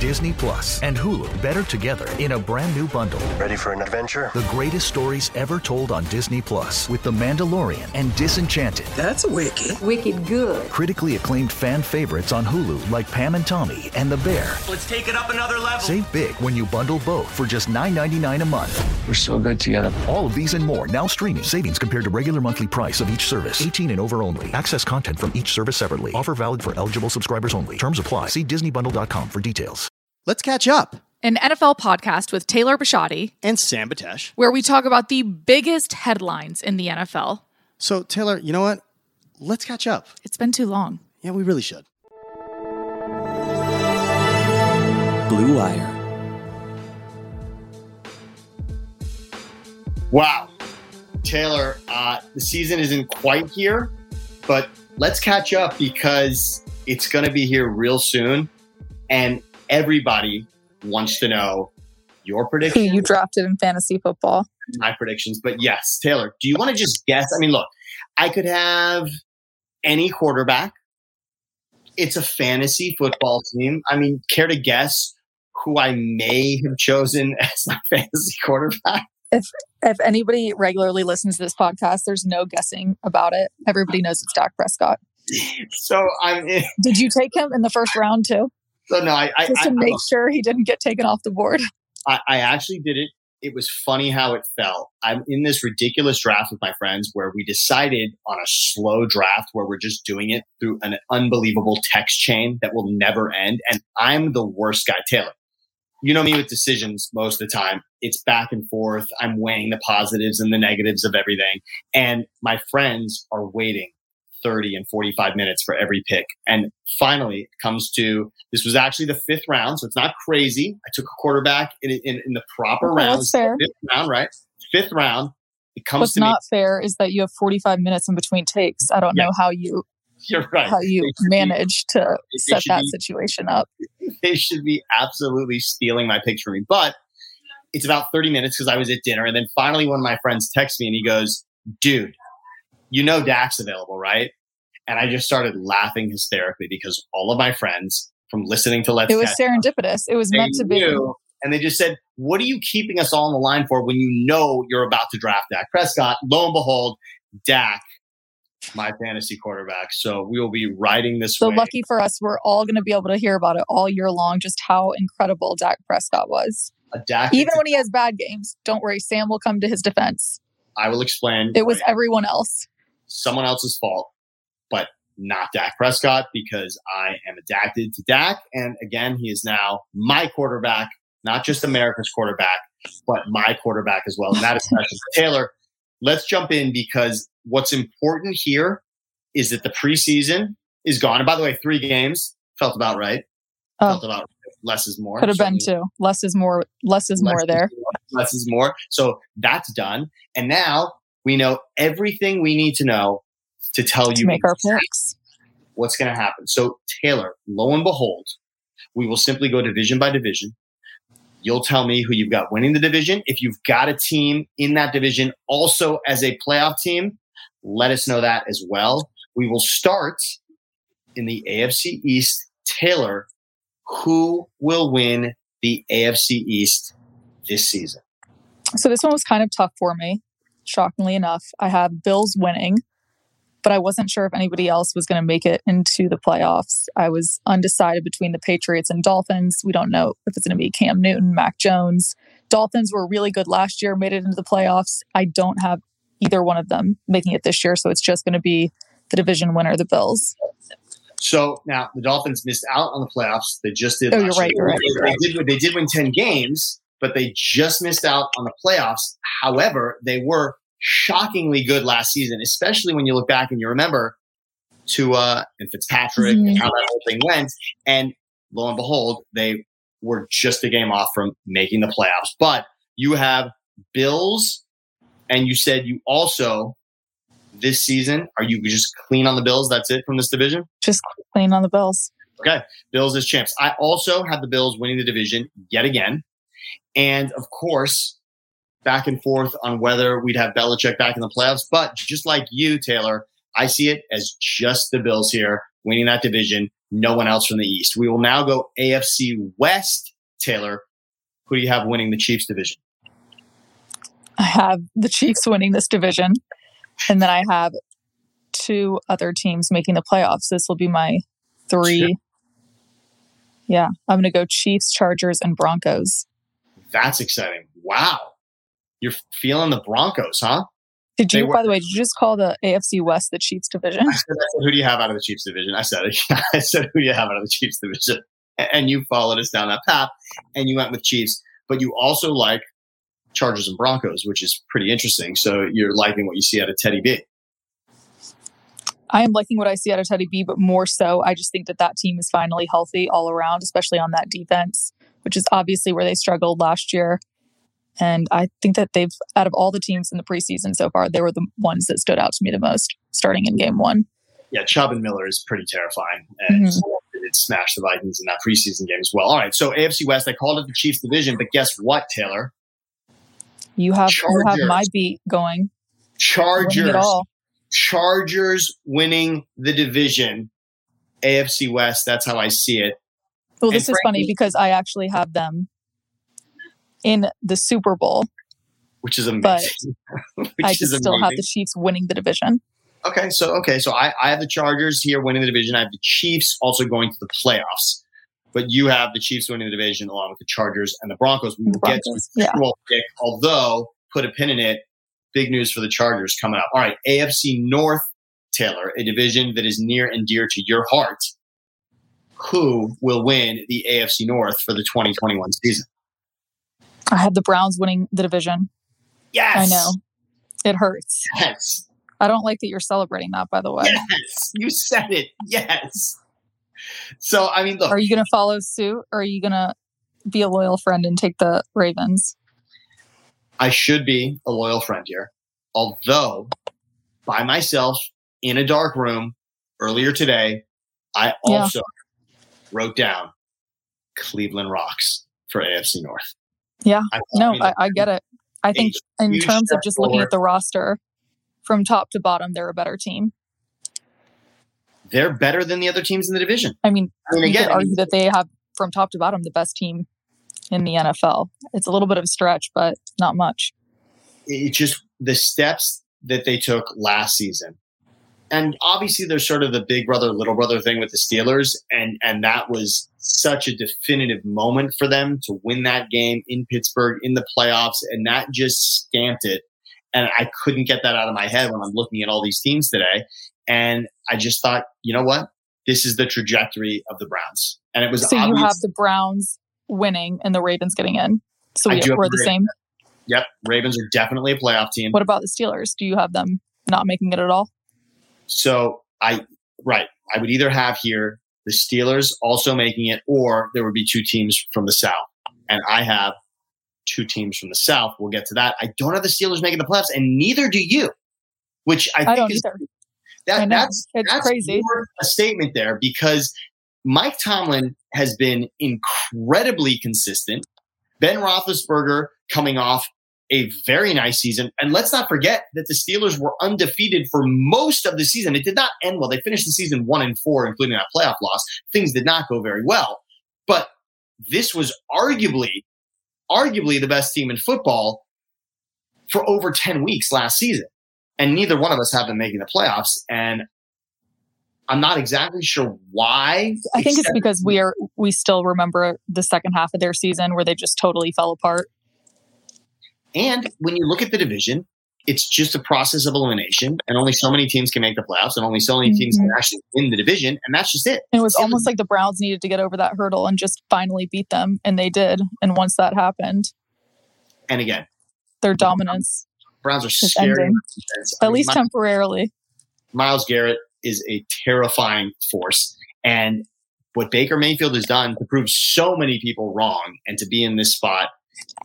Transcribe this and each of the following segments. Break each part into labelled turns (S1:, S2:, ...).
S1: Disney Plus and Hulu better together in a brand new bundle.
S2: Ready for an adventure?
S1: The greatest stories ever told on Disney Plus with The Mandalorian and Disenchanted.
S3: That's wicked.
S4: Wicked good.
S1: Critically acclaimed fan favorites on Hulu like Pam and Tommy and The Bear.
S5: Let's take it up another level.
S1: Save big when you bundle both for just $9.99 a month.
S3: We're so good together.
S1: All of these and more now streaming. Savings compared to regular monthly price of each service. 18 and over only. Access content from each service separately. Offer valid for eligible subscribers only. Terms apply. See DisneyBundle.com for details.
S6: Let's catch up.
S7: An NFL podcast with Taylor Bisciotti,
S6: And Sam Batesh.
S7: where we talk about the biggest headlines in the NFL.
S6: So, Taylor, you know what? Let's catch up.
S7: It's been too long.
S6: Yeah, we really should.
S3: Blue Wire.
S8: Wow. Taylor, uh, the season isn't quite here, but let's catch up because it's going to be here real soon. And everybody wants to know your
S9: who
S8: predictions,
S9: you drafted in fantasy football.
S8: my predictions. But yes, Taylor, do you want to just guess? I mean, look, I could have any quarterback. It's a fantasy football team. I mean, care to guess who I may have chosen as my fantasy quarterback?
S9: If anybody regularly listens to this podcast, there's no guessing about it. Everybody knows it's Dak Prescott.
S8: So I'm in.
S9: Did you take him in the first round too,
S8: So no, I, I,
S9: just to
S8: I,
S9: make sure he didn't get taken off the board?
S8: I, I actually did it. It was funny how it fell. I'm in this ridiculous draft with my friends where we decided on a slow draft where we're just doing it through an unbelievable text chain that will never end. And I'm the worst guy, Taylor. You know me with decisions most of the time. It's back and forth. I'm weighing the positives and the negatives of everything. And my friends are waiting 30 and 45 minutes for every pick. And finally, it comes to this was actually the fifth round, so it's not crazy. I took a quarterback in, in, in the proper round.
S9: that's fair.
S8: Fifth round, right? Fifth round. It comes
S9: What's
S8: to
S9: not fair is that you have 45 minutes in between takes. I don't know how you.
S8: You're right.
S9: how you
S8: should be-
S9: manage to set that
S8: be-
S9: situation up.
S8: they should be absolutely stealing my picks from me. But it's about 30 minutes because I was at dinner. And then finally, one of my friends texts me and he goes, Dude, you know Dak's available, right? And I just started laughing hysterically because all of my friends from listening to Let's
S9: It was
S8: Catch Up,
S9: serendipitous. It was meant to be.
S8: knew, And they just said, What are you keeping us all on the line for when you know you're about to draft Dak Prescott? Lo and behold, Dak, my fantasy quarterback. So we will be riding this
S9: So
S8: way.
S9: lucky for us, we're all going to be able to hear about it all year long, just how incredible Dak Prescott was.
S8: A Dak,
S9: Even when he has bad games, don't worry, Sam will come to his defense.
S8: I will explain.
S9: It was everyone else.
S8: Someone else's fault, but not Dak Prescott because I am adapted to Dak. And again, he is now my quarterback, not just America's quarterback, but my quarterback as well. And that is special. Taylor, let's jump in because what's important here is that the preseason is gone. And by the way, three games felt about right.
S9: Oh.
S8: Felt about less is more.
S9: Could have been two. Less is more. Less is more
S8: less
S9: there.
S8: Is more, less is more. So that's done. And now we know everything we need to know to tell
S9: To
S8: you
S9: make our picks.
S8: what's going to happen. So, Taylor, lo and behold, we will simply go division by division. You'll tell me who you've got winning the division. If you've got a team in that division also as a playoff team, let us know that as well. We will start in the AFC East. Taylor, who will win the AFC East this season?
S9: So this one was kind of tough for me. Shockingly enough, I have Bills winning, but I wasn't sure if anybody else was going to make it into the playoffs. I was undecided between the Patriots and Dolphins. We don't know if it's going to be Cam Newton, Mac Jones. Dolphins were really good last year, made it into the playoffs. I don't have either one of them making it this year, so it's just going to be the division winner, the Bills.
S8: So now the Dolphins missed out on the playoffs. They just did.
S9: Oh, you're right, you're right,
S8: They, they did. They did win ten games, but they just missed out on the playoffs. However, they were shockingly good last season, especially when you look back and you remember Tua and Fitzpatrick and
S9: Mhm.
S8: how that whole thing went. And lo and behold, they were just a game off from making the playoffs. But you have Bills, and you said you also this season are you just clean on the Bills? That's it from this division.
S9: Just clean on the Bills.
S8: Okay. Bills as champs. I also have the Bills winning the division yet again. And of course, back and forth on whether we'd have Belichick back in the playoffs. But just like you, Taylor, I see it as just the Bills here winning that division. no one else from the East. We will now go AFC West. Taylor, who do you have winning the Chiefs division?
S9: I have the Chiefs winning this division, and then I have two other teams making the playoffs. This will be my three.
S8: Sure.
S9: Yeah, I'm going to go Chiefs, Chargers, and Broncos.
S8: That's exciting. Wow. You're feeling the Broncos, huh?
S9: Did you,
S8: were-
S9: by the way, did you just call the AFC West the Chiefs division?
S8: I said, I said, who do you have out of the Chiefs division? I said it. I said, who do you have out of the Chiefs division? And you followed us down that path and you went with Chiefs, but you also like Chargers and Broncos, which is pretty interesting. So you're liking what you see out of Teddy B.
S9: I am liking what I see out of Teddy B, but more so, I just think that that team is finally healthy all around, especially on that defense, which is obviously where they struggled last year. And I think that they've, out of all the teams in the preseason so far, they were the ones that stood out to me the most starting in game one.
S8: Yeah, Chubb and Miller is pretty terrifying. And
S9: Mhm.
S8: it smashed the Vikings in that preseason game as well. All right. So AFC West, I called it the Chiefs division, but guess what, Taylor?
S9: You have, you have my beat going.
S8: Chargers. Chargers winning the division. AFC West, that's how I see it.
S9: Well,
S8: And
S9: this is funny because I actually have them in the Super Bowl.
S8: which is amazing.
S9: But
S8: which
S9: I
S8: is
S9: just still have the Chiefs winning the division.
S8: Okay, so okay, so I, I have the Chargers here winning the division. I have the Chiefs also going to the playoffs, but you have the Chiefs winning the division along with the Chargers and the Broncos. We will get to the
S9: yeah.
S8: Super Bowl pick, although put a pin in it. Big news for the Chargers coming up. All right, AFC North, Taylor, a division that is near and dear to your heart. Who will win the AFC North for the 2021 season?
S9: I had the Browns winning the division.
S8: Yes,
S9: I know. It hurts.
S8: Yes,
S9: I don't like that you're celebrating that, by the way.
S8: yes, you said it. Yes. So I mean, look,
S9: Are you going to follow suit or are you going to be a loyal friend and take the Ravens?
S8: I should be a loyal friend here. Although, by myself in a dark room earlier today, I
S9: Yeah.
S8: Wrote down Cleveland Rocks for AFC North.
S9: Yeah.
S8: I,
S9: No, I, I get it. I think in terms of just looking at the roster from top to bottom, they're a better team.
S8: they're better than the other teams in the division.
S9: I mean,
S8: I mean, again,
S9: could
S8: I mean,
S9: argue that they have from top to bottom the best team in the NFL. It's a little bit of a stretch, but not much.
S8: it's just the steps that they took last season. And obviously there's sort of the big brother little brother thing with the Steelers and and that was such a definitive moment for them to win that game in Pittsburgh in the playoffs and that just stamped it and I couldn't get that out of my head when I'm looking at all these teams today and I just thought, you know what? This is the trajectory of the Browns. And it was
S9: So you have the Browns winning and the Ravens getting in. So we, we're
S8: the
S9: the same.
S8: yep, Ravens are definitely a playoff team.
S9: What about the Steelers? Do you have them not making it at all?
S8: So I right, I would either have here the Steelers also making it, or there would be two teams from the South, and I have two teams from the South. We'll get to that. I don't have the Steelers making the playoffs, and neither do you. Which I,
S9: I,
S8: think
S9: don't
S8: is
S9: either.
S8: that that's
S9: it's
S8: that's
S9: crazy.
S8: a statement there because Mike Tomlin has been incredibly consistent. Ben Roethlisberger coming off a very nice season, and let's not forget that the Steelers were undefeated for most of the season. It did not end well. They finished the season one and four, including that playoff loss. Things did not go very well, but this was arguably, arguably the best team in football for over ten weeks last season and neither one of us have them making the playoffs. And I'm not exactly sure why.
S9: I think it's because we are we still remember the second half of their season where they just totally fell apart.
S8: And when you look at the division, it's just a process of elimination, and only so many teams can make the playoffs, and only so many teams can mm-hmm. actually win the division, and that's just it.
S9: And it was
S8: Steelers-
S9: almost like the Browns needed to get over that hurdle and just finally beat them, and they did. And once that happened,
S8: And again,
S9: their dominance
S8: Browns are scary.
S9: ending,
S8: defense. I
S9: at
S8: mean,
S9: least temporarily.
S8: Myles Garrett is a terrifying force, and what Baker Mayfield has done to prove so many people wrong, and to be in this spot,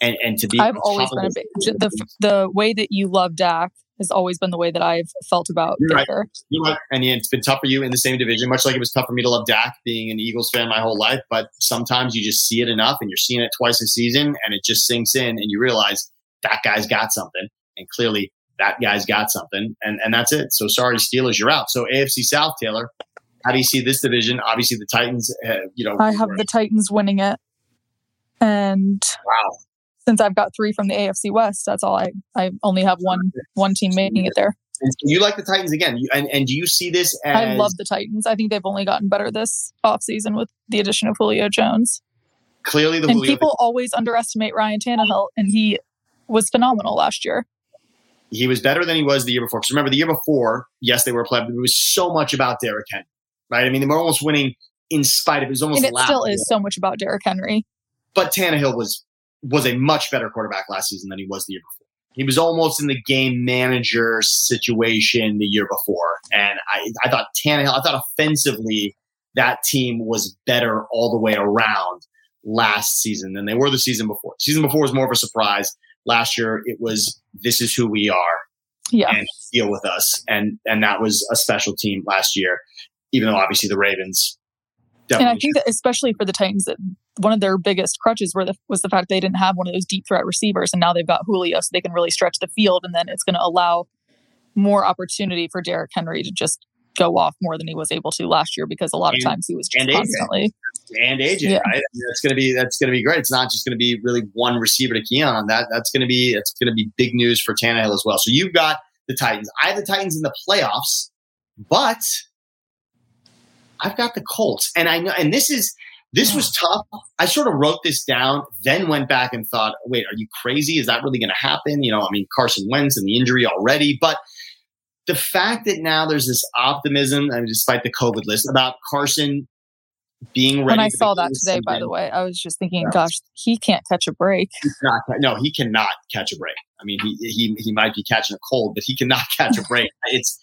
S8: and and to be.
S9: I've always been a big the the way that you love Dak has always been the way that I've felt about
S8: You're right. You know? And it's been tough for you in the same division, much like it was tough for me to love Dak, being an Eagles fan my whole life. But sometimes you just see it enough, and you're seeing it twice a season, and it just sinks in, and you realize that guy's got something, and clearly that guy's got something, and and that's it. So sorry, Steelers, you're out. So AFC South, Taylor, How do you see this division? Obviously, the Titans. Uh, you know,
S9: I have the Titans winning it, and
S8: wow.
S9: Since I've got three from the AFC West, that's all I. I only have one one team making it there.
S8: You like the Titans again, you, and and do you see this as?
S9: I love the Titans. I think they've only gotten better this offseason with the addition of Julio Jones.
S8: clearly the
S9: And
S8: Julio
S9: people always underestimate Ryan Tannehill, and he was phenomenal last year.
S8: he was better than he was the year before. Because remember, the year before, yes, they were a play, but it was so much about Derrick Henry, right? I mean, they were almost winning in spite of it. was almost
S9: And it still is so much about Derrick Henry.
S8: But Tannehill was was a much better quarterback last season than he was the year before. He was almost in the game manager situation the year before, and I I thought Tannehill, I thought offensively that team was better all the way around last season than they were the season before. Season before was more of a surprise. Last year it was this is who we are.
S9: Yeah.
S8: and deal with us. And and that was a special team last year, even though obviously the Ravens.
S9: And I
S8: Definitely
S9: think that especially for the Titans, that one of their biggest crutches were the, was the fact they didn't have one of those deep threat receivers, and now they've got Julio, so they can really stretch the field, and then it's going to allow more opportunity for Derrick Henry to just go off more than he was able to last year because a lot of times he was just
S8: and AJ.
S9: constantly.
S8: and AJ,
S9: Yeah.
S8: right? I mean, that's gonna be that's gonna be great. It's not just gonna be really one receiver to key on. That that's gonna be that's gonna be big news for Tannehill as well. So you've got the Titans. I have the Titans in the playoffs, but I've got the Colts, and I know, and this is this was tough. I sort of wrote this down, then went back and thought, wait, are you crazy? Is that really going to happen? You know, I mean, Carson Wentz and the injury already, but the fact that now there's this optimism, I mean, despite the COVID list, about Carson being ready.
S9: When I saw that today, by the way, I was just thinking,
S8: Yeah.
S9: gosh, he can't catch a break.
S8: not, no, he cannot catch a break. I mean, he, he he might be catching a cold, but he cannot catch a break. It's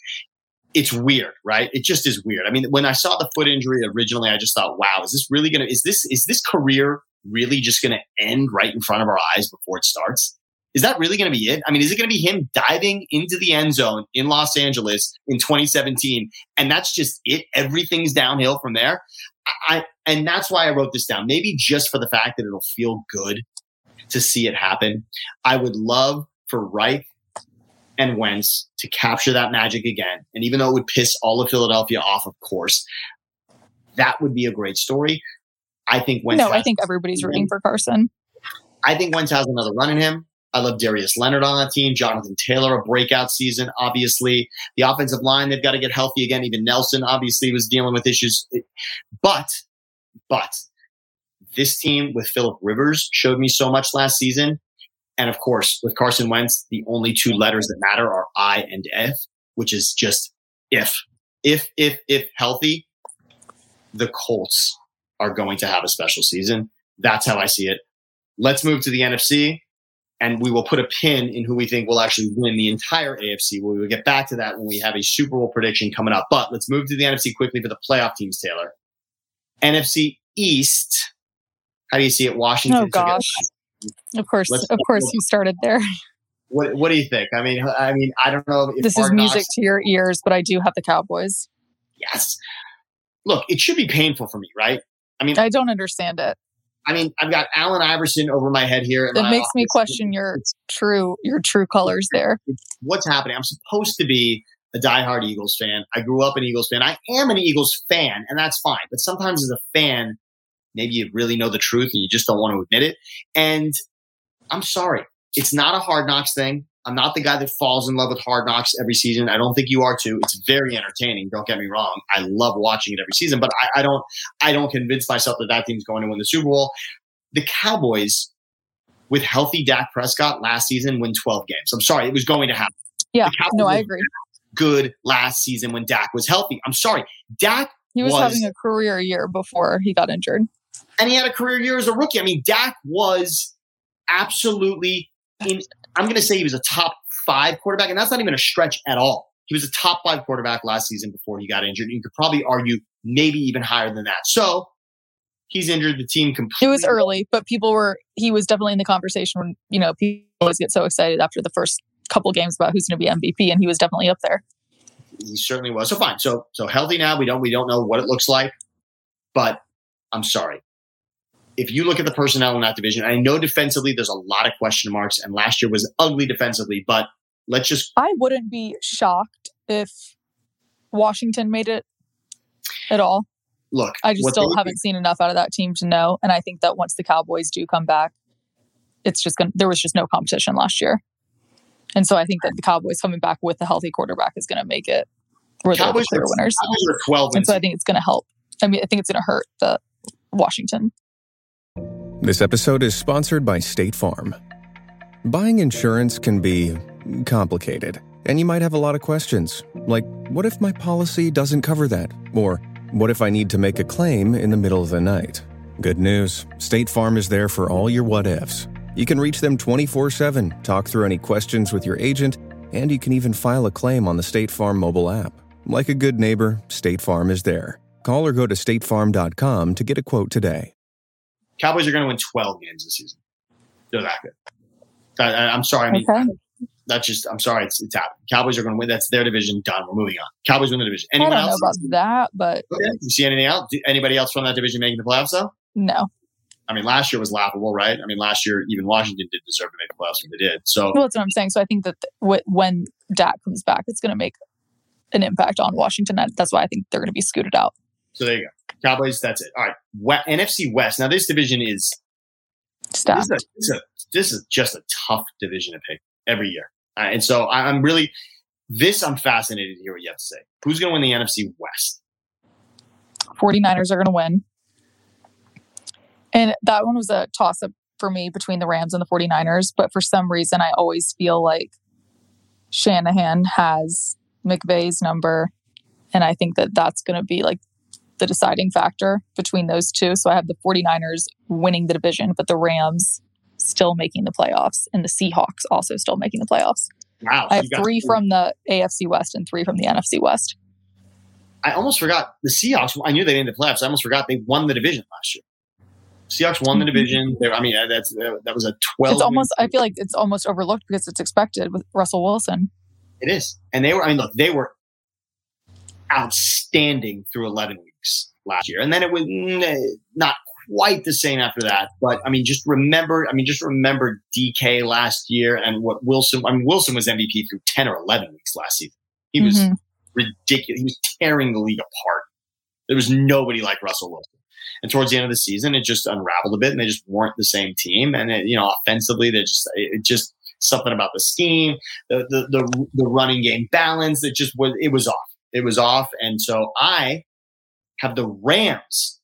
S8: it's weird, right? It just is weird. I mean, when I saw the foot injury originally, I just thought, wow, is this really gonna is this is this career really just gonna end right in front of our eyes before it starts? Is that really to be it? I mean, is it to be him diving into the end zone in Los Angeles in 2017, and that's just it? Everything's downhill from there. I and that's why I wrote this down. Maybe just for the fact that it'll feel good to see it happen. I would love for Reich and Wentz to capture that magic again. And even though it would piss all of Philadelphia off, of course, that would be a great story. I think Wentz.
S9: no, I think everybody's rooting for Carson.
S8: I think Wentz has another run in him. I love Darius Leonard on that team. Jonathan Taylor, a breakout season, obviously. The offensive line, they've got to get healthy again. Even Nelson, obviously, was dealing with issues. But, but this team with Philip Rivers showed me so much last season. And of course, with Carson Wentz, the only two letters that matter are I and F, which is just if. If, if, if healthy, the Colts are going to have a special season. That's how I see it. Let's move to the NFC, and we will put a pin in who we think will actually win the entire AFC. We will get back to that when we have a Super Bowl prediction coming up. But let's move to the NFC quickly for the playoff teams, Taylor. NFC East. How do you see it? Washington.
S9: Oh gosh. Of course,
S8: Let's-
S9: of course, you started there.
S8: What, what do you think? I mean, I mean, I don't know if
S9: This is music
S8: Knocks-
S9: to your ears, but I do have the Cowboys.
S8: Yes. Look, it should be painful for me, right? I mean,
S9: I don't understand it.
S8: I mean, I've got Allen Iverson over my head here. my
S9: makes me question your true your true colors there.
S8: what's happening. I'm supposed to be a diehard Eagles fan. I grew up an Eagles fan. I am an Eagles fan, and that's fine. But sometimes as a fan, maybe you really know the truth and you just don't want to admit it. And I'm sorry. It's not a hard knocks thing. I'm not the guy that falls in love with hard knocks every season. I don't think you are too. It's very entertaining. Don't get me wrong. I love watching it every season, but I, I don't. I don't convince myself that that team's going to win the Super Bowl. The Cowboys, with healthy Dak Prescott last season, win 12 games. I'm sorry, it was going to happen
S9: Yeah, no, I agree.
S8: good last season when Dak was healthy. I'm sorry. Dak,
S9: He was,
S8: was-
S9: having a career year before he got injured.
S8: And he had a career year as a rookie. I mean, Dak was absolutely in, I'm going to say he was a top five quarterback, and that's not even a stretch at all. He was a top five quarterback last season before he got injured. You could probably argue maybe even higher than that. So he's injured the team completely.
S9: It was early, but people were he was definitely in the conversation when, you know, people always get so excited after the first couple games about who's going to be MVP and he was definitely up there.
S8: He certainly was. So fine. So so healthy now. We don't we don't know what it looks like, but I'm sorry. If you look at the personnel in that division, I know defensively there's a lot of question marks, and last year was ugly defensively. But let's just
S9: I wouldn't be shocked if Washington made it at all.
S8: Look,
S9: I just still haven't seen enough out of that team to know. And I think that once the Cowboys do come back, it's just going to, there was just no competition last year. And so I think that the Cowboys coming back with a healthy quarterback is going to make it where they're the
S8: Cowboys
S9: clear
S8: are-
S9: winners.
S8: Cowboys are 12
S9: And so I think it's going to help. I mean, I think it's going to hurt the Washington.
S2: This episode is sponsored by State Farm. Buying insurance can be complicated, and you might have a lot of questions, like what if my policy doesn't cover that? Or what if I need to make a claim in the middle of the night? Good news State Farm is there for all your what ifs. You can reach them 24 7, talk through any questions with your agent, and you can even file a claim on the State Farm mobile app. Like a good neighbor, State Farm is there. Call or go to statefarm.com to get a quote today.
S8: Cowboys are going to win 12 games this season. They're that good. I, I, I'm sorry. I mean,
S9: Okay.
S8: that's just, I'm sorry. It's, it's happening. Cowboys are going to win. That's their division. Done. We're moving on. Cowboys win the division.
S9: I
S8: Anyone
S9: don't know
S8: else?
S9: about that, but
S8: Okay. You see anything else? Do- Anybody else from that division making the playoffs though?
S9: no.
S8: I mean, last year was laughable, right? I mean, last year even Washington didn't deserve to make the playoffs when they did. So
S9: Well, that's what I'm saying. So I think that th- when Dak comes back, it's going to make an impact on Washington. That- That's why I think they're going to be scooted out.
S8: So there you go. Cowboys, that's it. All right. We- NFC West. Now, this division is this is, a, this, is a, this is just a tough division to pick every year. Uh, and so I- I'm really, this I'm fascinated to hear what you have to say. Who's going to win the NFC West?
S9: 49ers are going to win. And that one was a toss up for me between the Rams and the 49ers. But for some reason, I always feel like Shanahan has McVay's number. And I think that that's going to be like the deciding factor between those two. So I have the 49ers winning the division, but the Rams still making the playoffs and the Seahawks also still making the playoffs.
S8: Wow.
S9: I have
S8: you got-
S9: three from the AFC West and three from the NFC West.
S8: I almost forgot the Seahawks. I knew they made the playoffs. I almost forgot they won the division last year. Seahawks won the division. They, I mean, that's uh, that was a twelve.
S9: Mm-hmm. It's almost, I feel like it's almost overlooked because it's expected with Russell Wilson.
S8: It is, and they were. I mean, look, they were outstanding through eleven weeks last year, and then it was mm, not quite the same after that. But I mean, just remember. I mean, just remember DK last year and what Wilson. I mean, Wilson was MVP through ten or eleven weeks last season. He was
S9: Mhm.
S8: ridiculous. He was tearing the league apart. There was nobody like Russell Wilson. And towards the end of the season, it just unraveled a bit, and they just weren't the same team. And it, you know, offensively, they just it just something about the scheme, the the the, the running game balance. It just was it was off. It was off. And so I have the Rams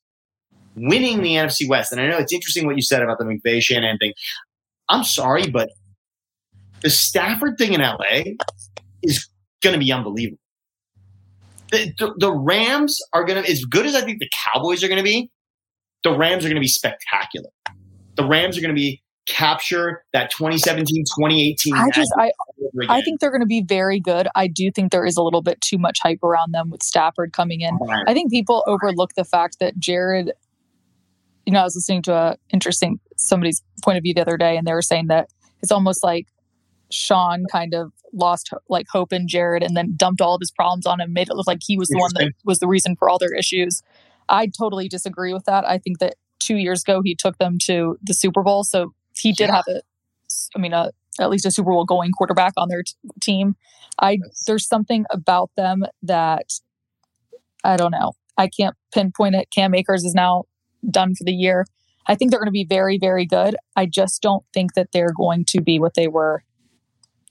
S8: winning the NFC West. And I know it's interesting what you said about the McVay Shanahan thing. I'm sorry, but the Stafford thing in LA is going to be unbelievable. The, the, the Rams are going to, as good as I think the Cowboys are going to be, the Rams are going to be spectacular. The Rams are going to be capture that 2017, 2018.
S9: I just, I, I think they're going to be very good. I do think there is a little bit too much hype around them with Stafford coming in. I think people overlook the fact that Jared, you know, I was listening to a interesting somebody's point of view the other day, and they were saying that it's almost like Sean kind of lost like hope in Jared and then dumped all of his problems on him, made it look like he was the one that was the reason for all their issues. I totally disagree with that. I think that two years ago he took them to the Super Bowl, so he did
S8: Yeah.
S9: have a, I mean, a, at least a Super Bowl going quarterback on their t- team. I there's something about them that I don't know. I can't pinpoint it. Cam Akers is now done for the year. I think they're going to be very, very good. I just don't think that they're going to be what they were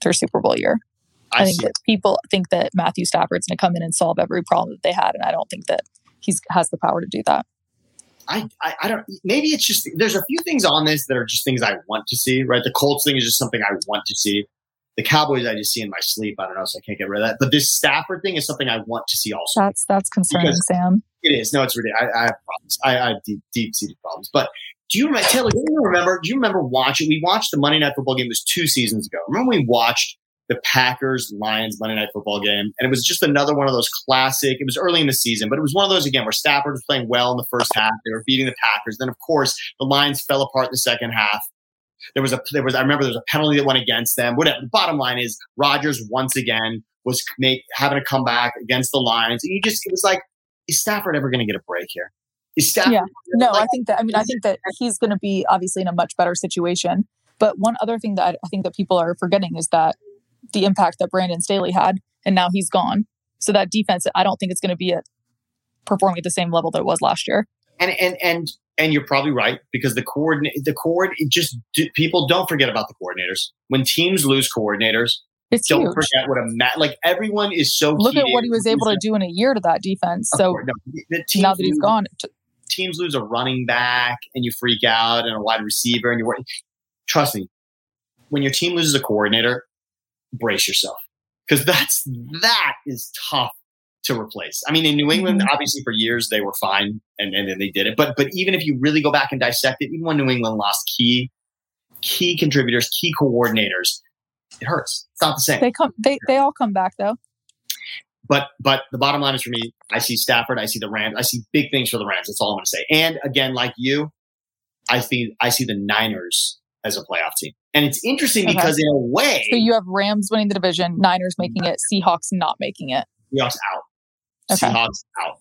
S9: their Super Bowl year. I,
S8: I
S9: think
S8: see.
S9: that people think that Matthew Stafford's going to come in and solve every problem that they had, and I don't think that he's has the power to do that.
S8: I, I, I don't. Maybe it's just there's a few things on this that are just things I want to see. Right, the Colts thing is just something I want to see. The Cowboys I just see in my sleep. I don't know, so I can't get rid of that. But this Stafford thing is something I want to see also.
S9: That's that's concerning, Sam.
S8: It is. No, it's ridiculous. I, I have problems. I, I have deep, deep seated problems. But do you remember, Taylor? Do you remember? Do you remember watching? We watched the Monday Night Football game. It was two seasons ago. Remember we watched the Packers Lions Monday Night Football game, and it was just another one of those classic. It was early in the season, but it was one of those again where Stafford was playing well in the first half. They were beating the Packers. Then, of course, the Lions fell apart in the second half. There was a there was I remember there was a penalty that went against them. Whatever. The bottom line is Rodgers once again was make having a comeback against the Lions, and you just it was like is Stafford ever going to get a break here? Is Stafford?
S9: Yeah. No,
S8: like,
S9: I think that I mean I think that he's going to be obviously in a much better situation. But one other thing that I think that people are forgetting is that the impact that Brandon Staley had, and now he's gone. So that defense, I don't think it's going to be a performing at the same level that it was last year.
S8: And and and and you're probably right because the coordinate the coord it just do, people don't forget about the coordinators when teams lose coordinators.
S9: It's
S8: don't
S9: huge.
S8: forget what a ma- like everyone is so.
S9: Look at what he was able to do in a year to that defense.
S8: Of
S9: So
S8: course, no,
S9: now that he's gone, t-
S8: teams lose a running back and you freak out and a wide receiver and you're trust me when your team loses a coordinator brace yourself because that's that is tough to replace i mean in new england
S9: Mhm.
S8: obviously for years they were fine and, and then they did it but but even if you really go back and dissect it even when new england lost key key contributors key coordinators it hurts it's not the same
S9: they come. They they all come back though.
S8: but but the bottom line is for me, I see Stafford, I see the Rams, I see big things for the Rams. That's all I'm going to say. And again, like you, I see I see the Niners as a playoff team, and it's interesting
S9: Okay.
S8: because in a way,
S9: So you have Rams winning the division, Niners making it, Seahawks not making it.
S8: Seahawks out,
S9: Okay.
S8: Seahawks out,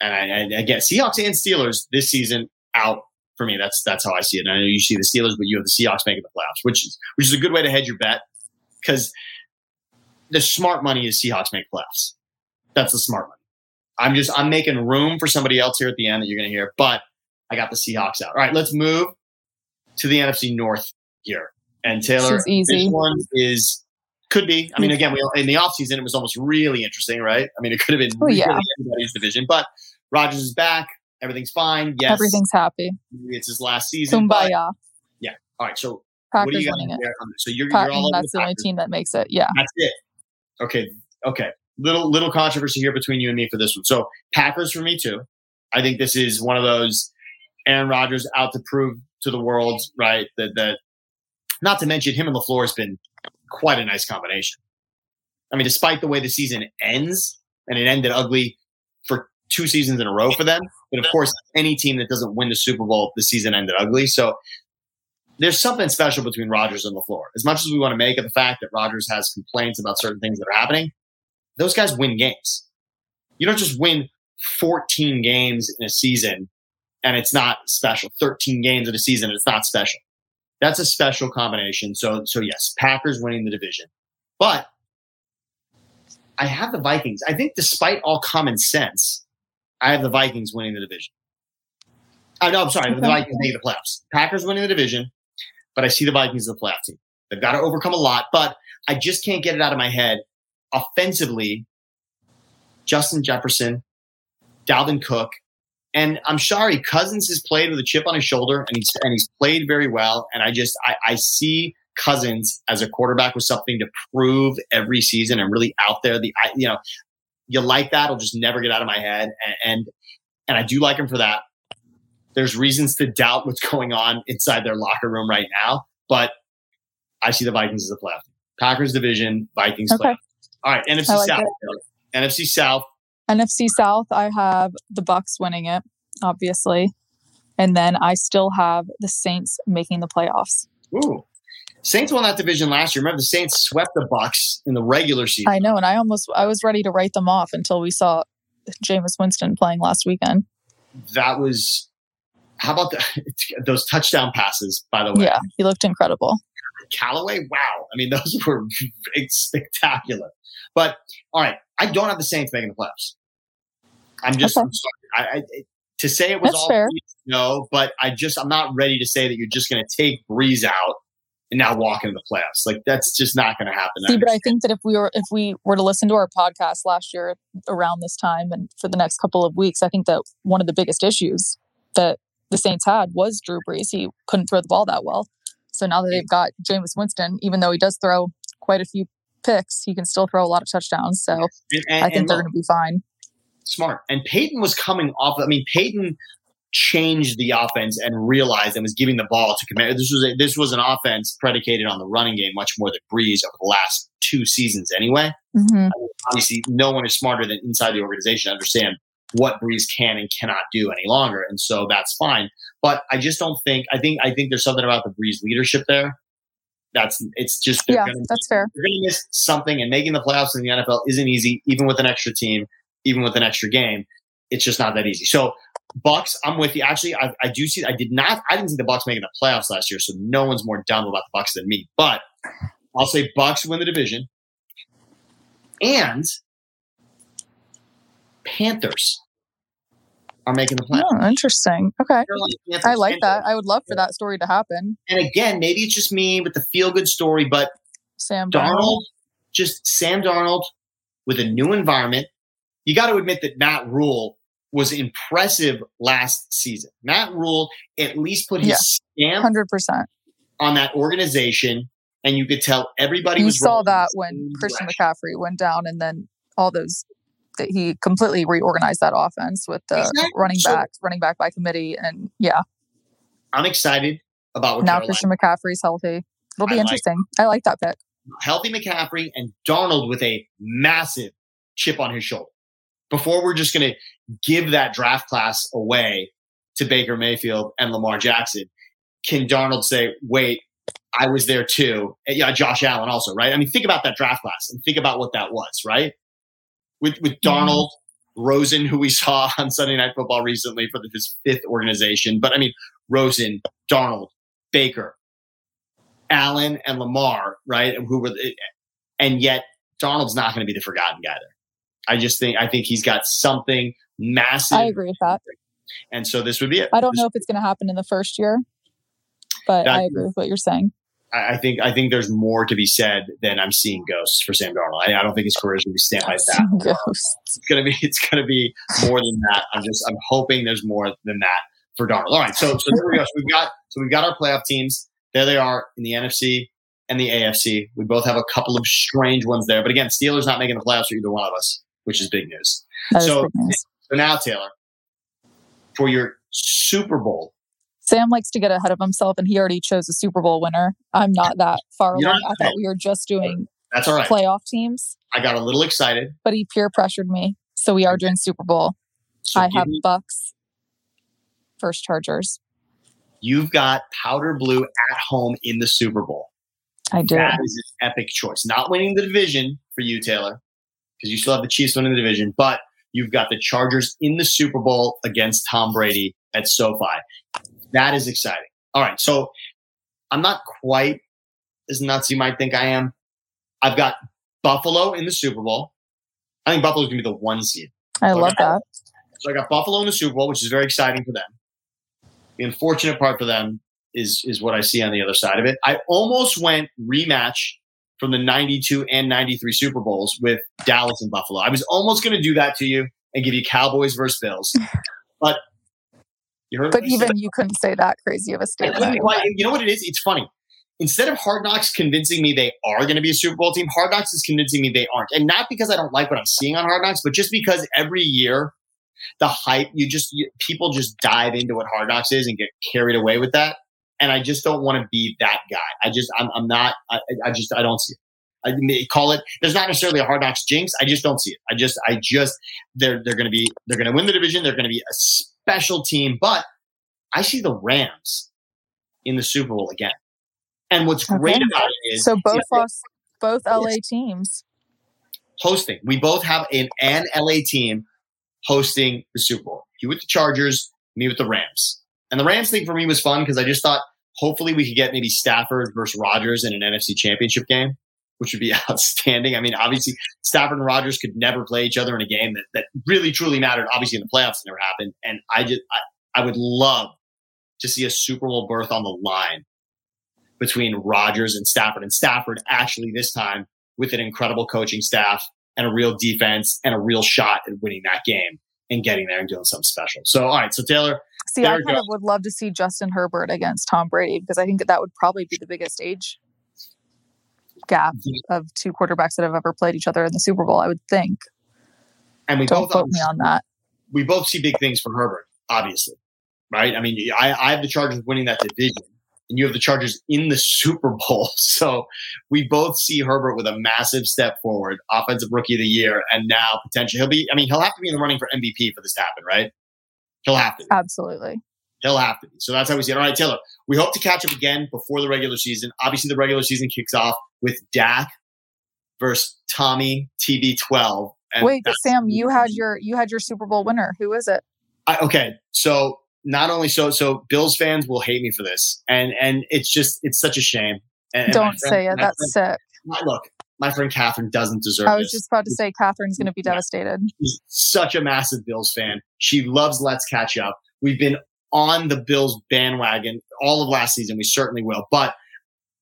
S8: and I, and again, Seahawks and Steelers this season out for me. That's that's how I see it. And I know you see the Steelers, but you have the Seahawks making the playoffs, which is which is a good way to hedge your bet because the smart money is Seahawks make playoffs. That's the smart money. I'm just I'm making room for somebody else here at the end that you're going to hear, but I got the Seahawks out. All right, let's move to the NFC North here. And Taylor,
S9: This
S8: one is could be. I mean, again, we in the offseason, it was almost really interesting, right? I mean, it could have been
S9: Oh,
S8: really
S9: yeah.
S8: anybody's division, but Rodgers is back. Everything's fine. Yes,
S9: Everything's happy.
S8: it's his last season.
S9: Kumbaya.
S8: all right, so what do
S9: Packers
S8: you got
S9: winning it.
S8: there? Um, so you're, you're all
S9: that's
S8: the
S9: the only team that makes it. Yeah.
S8: That's it. Okay. Okay. Little little controversy here between you and me for this one. So Packers for me too. I think this is one of those Aaron Rodgers out to prove to the world, right? That that not to mention him and LaFleur has been quite a nice combination. I mean, despite the way the season ends, and it ended ugly for two seasons in a row for them. But of course, any team that doesn't win the Super Bowl, the season ended ugly. So there's something special between Rodgers and LaFleur. As much as we want to make of the fact that Rodgers has complaints about certain things that are happening, those guys win games. You don't just win 14 games in a season and it's not special. 13 games in a season, it's not special. That's a special combination. So, so yes, Packers winning the division. But I have the Vikings. I think despite all common sense, I have the Vikings winning the division. Uh, I know, I'm sorry, the Vikings making the playoffs. Packers winning the division, but I see the Vikings as the playoff team. They've got to overcome a lot, but I just can't get it out of my head. Offensively, Justin Jefferson, Dalvin Cook, and I'm sorry, Cousins has played with a chip on his shoulder, and he's and he's played very well. And I just I, I see Cousins as a quarterback with something to prove every season and really out there. The I, you know you like that, will just never get out of my head, and, and and I do like him for that. There's reasons to doubt what's going on inside their locker room right now, but I see the Vikings as a playoff. Packers division, Vikings
S9: Okay.
S8: playoff. All right, NFC
S9: like
S8: South.
S9: it.
S8: NFC South.
S9: NFC South, I have the Bucks winning it, obviously. And then I still have the Saints making the playoffs.
S8: Ooh. Saints won that division last year. Remember, the Saints swept the Bucks in the regular season.
S9: I know, and I almost I was ready to write them off until we saw Jameis Winston playing last weekend.
S8: that was how about the, those touchdown passes? By the way,
S9: Yeah, he looked incredible.
S8: Callaway. Wow, I mean those were spectacular. But all right, I don't have the Saints making the playoffs. I'm just
S9: Okay.
S8: I'm. I, I, to say it was
S9: That's
S8: all
S9: fair.
S8: No, but I just I'm not ready to say that you're just going to take Brees out and now walk into the playoffs. Like that's just not going to happen.
S9: See, but I think that if we were if we were to listen to our podcast last year around this time and for the next couple of weeks, I think that one of the biggest issues that the Saints had was Drew Brees. He couldn't throw the ball that well. So now that they've got Jameis Winston, even though he does throw quite a few picks, he can still throw a lot of touchdowns. So
S8: And- and-
S9: I think they're going to be fine.
S8: smart. And Payton was coming off. I mean, Payton changed the offense and realized and was giving the ball to command. This was a, this was an offense predicated on the running game much more than Brees over the last two seasons. Anyway,
S9: hmm
S8: obviously, no one is smarter than inside the organization to understand what Brees can and cannot do any longer, and so that's fine. But I just don't think. I think I think there's something about the Brees leadership there. That's it's just they're
S9: Yeah,
S8: gonna-
S9: that's fair.
S8: you're going to miss something, and making the playoffs in the NFL isn't easy, even with an extra team, even with an extra game. It's just not that easy. So, Bucks, I'm with you. Actually, I, I do see. I did not. I didn't see the Bucks making the playoffs last year, so no one's more dumb about the Bucks than me. But I'll say Bucks win the division, and Panthers. Are making the playoffs.
S9: Oh, interesting. Okay. I like that. I would love for that story to happen.
S8: And again, maybe it's just me with the feel good story, but
S9: Sam Darnold.
S8: Darnold, just Sam Darnold with a new environment. You got to admit that Matt Rhule was impressive last season. Matt Rhule at least put his
S9: Yeah.
S8: stamp
S9: Hundred percent.
S8: on that organization, and you could tell everybody
S9: You
S8: was
S9: saw that when Christian. McCaffrey went down, and then all those that he completely reorganized that offense with the
S8: Exactly.
S9: running backs, running back by committee, and yeah.
S8: I'm excited about what
S9: now
S8: Carolina
S9: Christian McCaffrey's healthy. It'll be
S8: I like-
S9: interesting. I like that pick.
S8: healthy McCaffrey and Darnold with a massive chip on his shoulder. Before we're just going to give that draft class away to Baker Mayfield and Lamar Jackson, can Darnold say, wait, I was there too? Yeah, Josh Allen also, right? I mean, think about that draft class and think about what that was, right? With with Darnold, Rosen, who we saw on Sunday Night Football recently for the, his fifth organization, but I mean, Rosen, Darnold, Baker, Allen, and Lamar, right? Who were, and yet Darnold's not going to be the forgotten guy there. I just think I think he's got something massive,
S9: I agree with that.
S8: and so this would be it.
S9: I don't
S8: This-
S9: know if it's going to happen in the first year, but
S8: That-
S9: I agree with what you're saying.
S8: I I think I think there's more to be said than I'm seeing ghosts for Sam Darnold. I, I don't think his career is going to be stamped by that.
S9: Ghosts.
S8: It's gonna be it's gonna be more than that. I'm just I'm hoping there's more than that for Darnold. All right, so so there we go. So we've got so we've got our playoff teams. There they are in the NFC and the AFC. We both have a couple of strange ones there, but again, Steelers not making the playoffs for either one of us, which is big news.
S9: That is
S8: So-
S9: big news.
S8: So now, Taylor, for your Super Bowl,
S9: Sam likes to get ahead of himself, and he already chose a Super Bowl winner. I'm not that far
S8: not
S9: I thought we were just doing
S8: that's all right.
S9: playoff teams,
S8: I got a little excited.
S9: but he peer pressured me, so we are doing Super Bowl.
S8: So
S9: I have
S8: me-
S9: Bucks first Chargers.
S8: you've got powder blue at home in the Super Bowl.
S9: I do.
S8: That is an epic choice. Not winning the division for you, Taylor, because you still have the Chiefs winning the division, but you've got the Chargers in the Super Bowl against Tom Brady at SoFi. That is exciting. All right, so I'm not quite as nuts you might think I am. I've got Buffalo in the Super Bowl. I think Buffalo's gonna be the one seed.
S9: I
S8: So
S9: love
S8: I got-
S9: that.
S8: So I got Buffalo in the Super Bowl, which is very exciting for them. The unfortunate part for them is is what I see on the other side of it. I almost went rematch from the 92 and 93 Super Bowls with Dallas and Buffalo. I was almost going to do that to you and give you Cowboys versus Bills. But you heard
S9: But
S8: I said.
S9: even you couldn't say that crazy of a statement.
S8: quite- you know what it is? It's funny. Instead of Hard Knocks convincing me they are going to be a Super Bowl team, Hard Knocks is convincing me they aren't. And not because I don't like what I'm seeing on Hard Knocks, but just because every year the hype, you just you, people just dive into what Hard Knocks is and get carried away with that. And I just don't want to be that guy. I just I'm, I'm not. I, I just I don't see it. I may call it. There's not necessarily a Hard Knocks jinx. I just don't see it. I just I just they're they're going to be they're going to win the division. They're going to be a special team, but I see the Rams in the Super Bowl again. And what's great about it is
S9: So both
S8: is
S9: lost, both LA teams.
S8: hosting. We both have an, an LA team hosting the Super Bowl. You with the Chargers, me with the Rams. And the Rams thing for me was fun because I just thought hopefully we could get maybe Stafford versus Rodgers in an NFC championship game, which would be outstanding. I mean, obviously Stafford and Rodgers could never play each other in a game that, that really truly mattered. Obviously in the playoffs it never happened. And I just I, I would love to see a Super Bowl berth on the line between Rodgers and Stafford. And Stafford actually this time with an incredible coaching staff and a real defense and a real shot at winning that game and getting there and doing something special. So, all right. So, Taylor,
S9: See, I kind
S8: go.
S9: of would love to see Justin Herbert against Tom Brady because I think that that would probably be the biggest age gap of two quarterbacks that have ever played each other in the Super Bowl. I would think.
S8: and we
S9: Don't
S8: both
S9: quote me on that.
S8: we both see big things for Herbert, obviously, right? I mean, I, I have the Chargers winning that division, and you have the Chargers in the Super Bowl. So we both see Herbert with a massive step forward, offensive rookie of the year, and now potentially he'll be. I mean, he'll have to be in the running for MVP for this to happen, right? He'll have to.
S9: Absolutely.
S8: He'll have to be. So that's how we see it. All right, Taylor, we hope to catch up again before the regular season. Obviously, the regular season kicks off with Dak versus Tommy TB12.
S9: Wait, Sam, you had your you had your Super Bowl winner. Who is it?
S8: I, okay, so not only so, so Bills fans will hate me for this, and and it's just it's such a shame. And, and
S9: Don't
S8: friend-
S9: say it. That's
S8: friend-
S9: sick.
S8: my- look, my friend Catherine doesn't deserve it.
S9: I was
S8: this.
S9: just about to say Catherine's going to be devastated.
S8: She's such a massive Bills fan. She loves Let's Catch Up. We've been on the Bills bandwagon all of last season. We certainly will. But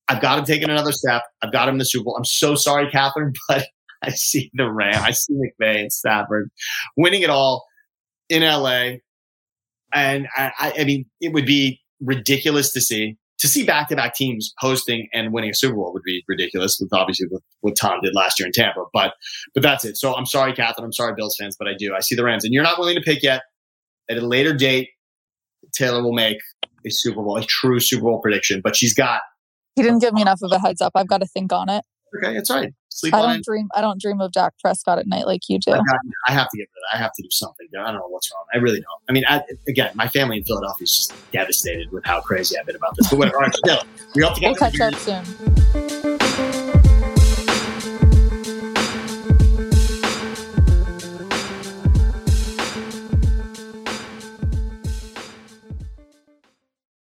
S8: I've got him taking another step. I've got him the Super Bowl. I'm so sorry, Catherine, but I see the Ram. I see McVay and Stafford winning it all in LA. And I, I, mean, it would be ridiculous to see. To see back-to-back teams hosting and winning a Super Bowl would be ridiculous. With obviously what, what Tom did last year in Tampa, but but that's it. So I'm sorry, Catherine. I'm sorry, Bills fans, but I do. I see the Rams, and you're not willing to pick yet. At a later date, Taylor will make a Super Bowl, a true Super Bowl prediction. But she's got
S9: He didn't give me enough of a heads up. I've got to think on it.
S8: okay. It's all right. Sleep
S9: I don't
S8: it.
S9: dream. I don't dream of Dak Prescott at night like you do.
S8: I've got- I have to get rid of that. I have to do something. I don't know what's wrong. I really don't. I mean, I, again, my family in Philadelphia is just devastated with how crazy I've been about this. But whatever. All right, we hope to get
S9: We'll catch up soon.